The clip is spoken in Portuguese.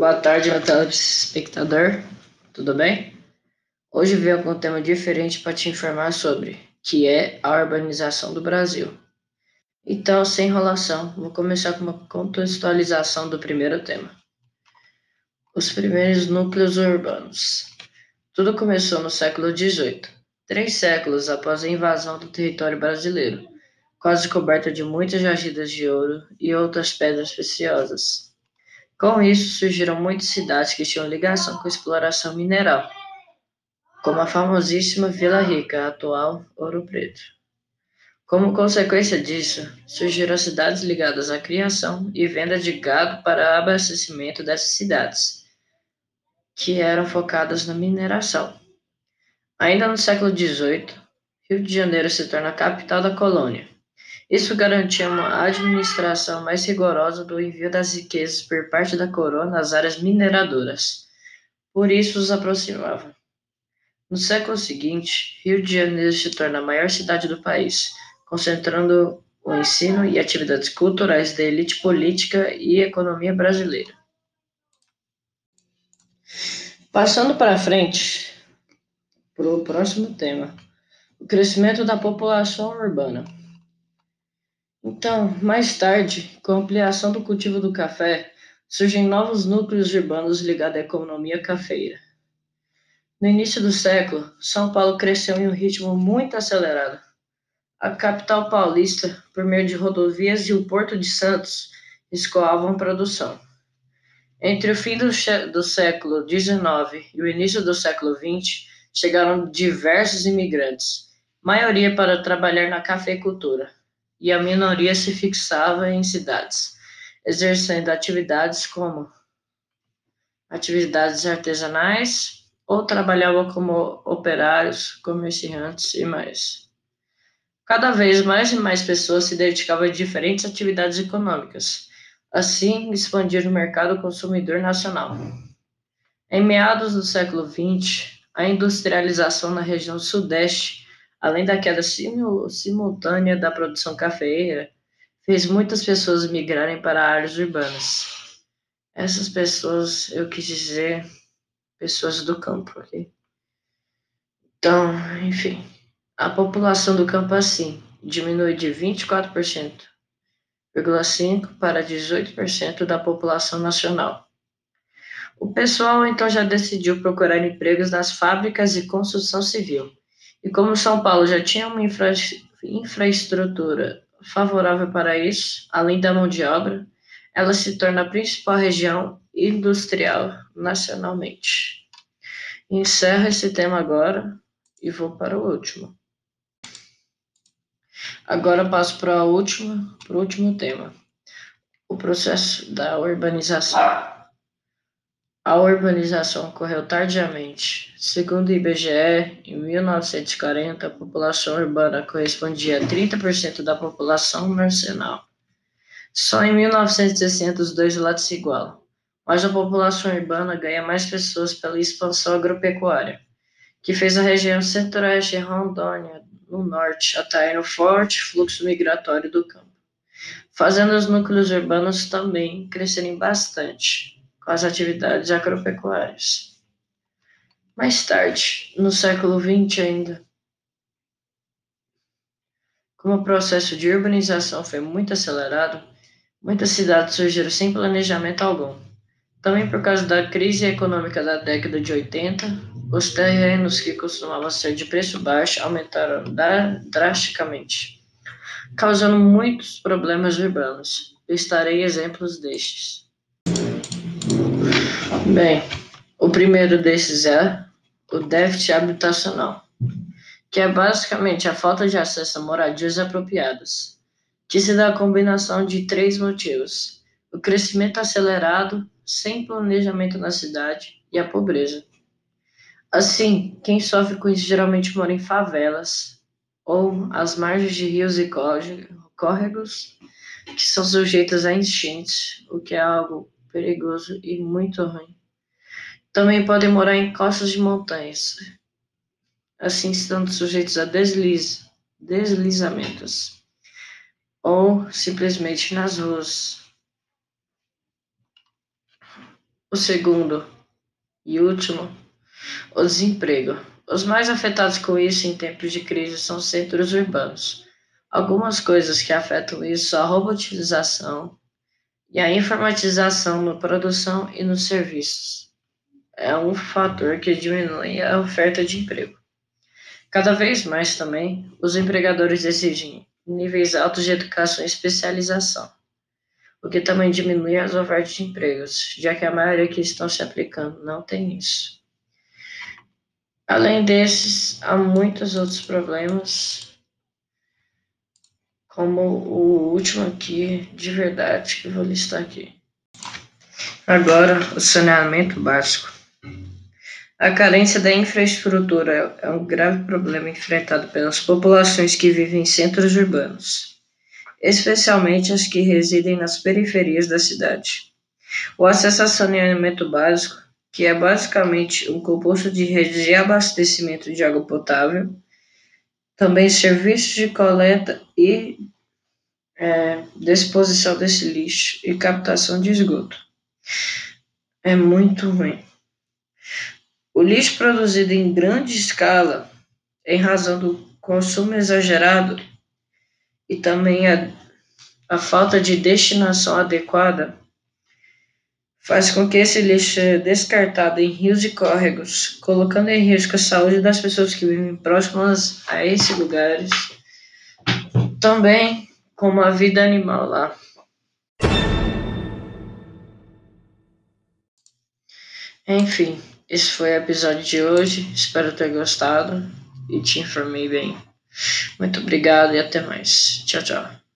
Boa tarde, meu telespectador. Tudo bem? Hoje venho com um tema diferente para te informar sobre, que é a urbanização do Brasil. Então, sem enrolação, vou começar com uma contextualização do primeiro tema. Os primeiros núcleos urbanos. Tudo começou no século XVIII, três séculos após a invasão do território brasileiro, quase coberta de muitas jazidas de ouro e outras pedras preciosas. Com isso, surgiram muitas cidades que tinham ligação com a exploração mineral, como a famosíssima Vila Rica, atual Ouro Preto. Como consequência disso, surgiram cidades ligadas à criação e venda de gado para abastecimento dessas cidades que eram focadas na mineração. Ainda no século XVIII, Rio de Janeiro se torna a capital da colônia. Isso garantia uma administração mais rigorosa do envio das riquezas por parte da coroa nas áreas mineradoras. Por isso os aproximava. No século seguinte, Rio de Janeiro se torna a maior cidade do país, concentrando o ensino e atividades culturais da elite política e economia brasileira. Passando para frente, para o próximo tema, o crescimento da população urbana. Então, mais tarde, com a ampliação do cultivo do café, surgem novos núcleos urbanos ligados à economia cafeira. No início do século, São Paulo cresceu em um ritmo muito acelerado. A capital paulista, por meio de rodovias e o Porto de Santos, escoavam produção. Entre o fim do, do século XIX e o início do século XX, chegaram diversos imigrantes, maioria para trabalhar na cafeicultura, e a minoria se fixava em cidades, exercendo atividades como atividades artesanais ou trabalhava como operários, comerciantes e mais. Cada vez mais e mais pessoas se dedicavam a diferentes atividades econômicas assim expandir o mercado consumidor nacional. Em meados do século XX, a industrialização na região sudeste, além da queda simultânea da produção cafeeira, fez muitas pessoas migrarem para áreas urbanas. Essas pessoas, eu quis dizer, pessoas do campo, ok? Então, enfim, a população do campo assim diminui de 24% 5% para 18% da população nacional. O pessoal então já decidiu procurar empregos nas fábricas e construção civil. E como São Paulo já tinha uma infra infraestrutura favorável para isso, além da mão de obra, ela se torna a principal região industrial nacionalmente. Encerro esse tema agora e vou para o último. Agora passo para o último, para o último tema, o processo da urbanização. A urbanização ocorreu tardiamente. Segundo o IBGE, em 1940, a população urbana correspondia a 30% da população nacional. Só em 1960 os dois lados se igualam, mas a população urbana ganha mais pessoas pela expansão agropecuária, que fez a região centro-oeste e Rondônia no norte, atrair o forte fluxo migratório do campo, fazendo os núcleos urbanos também crescerem bastante com as atividades agropecuárias. Mais tarde, no século XX ainda, como o processo de urbanização foi muito acelerado, muitas cidades surgiram sem planejamento algum. Também por causa da crise econômica da década de 80, os terrenos que costumavam ser de preço baixo aumentaram drasticamente, causando muitos problemas urbanos. Listarei exemplos destes. Bem, o primeiro desses é o déficit habitacional, que é basicamente a falta de acesso a moradias apropriadas, que se dá a combinação de três motivos: o crescimento acelerado, sem planejamento na cidade, e a pobreza. Assim, quem sofre com isso geralmente mora em favelas ou às margens de rios e córregos que são sujeitos a enchentes, o que é algo perigoso e muito ruim. Também podem morar em costas de montanhas, assim estando sujeitos a desliz, deslizamentos, ou simplesmente nas ruas. O segundo e último, o desemprego. Os mais afetados com isso em tempos de crise são os centros urbanos. Algumas coisas que afetam isso são a robotização e a informatização na produção e nos serviços. É um fator que diminui a oferta de emprego. Cada vez mais também, os empregadores exigem níveis altos de educação e especialização, o que também diminui as ofertas de empregos, já que a maioria que estão se aplicando não tem isso. Além desses, há muitos outros problemas como o último aqui de verdade que vou listar aqui. Agora, o saneamento básico. A carência da infraestrutura é um grave problema enfrentado pelas populações que vivem em centros urbanos, especialmente as que residem nas periferias da cidade. O acesso a saneamento básico, que é basicamente um composto de redes de abastecimento de água potável, também serviços de coleta e é, disposição desse lixo e captação de esgoto. É muito ruim. O lixo produzido em grande escala, em razão do consumo exagerado e também a, a falta de destinação adequada, faz com que esse lixo seja descartado em rios e córregos, colocando em risco a saúde das pessoas que vivem próximas a esses lugares, também como a vida animal lá. Enfim, esse foi o episódio de hoje. Espero ter gostado e te informei bem. Muito obrigado e até mais. Tchau, tchau.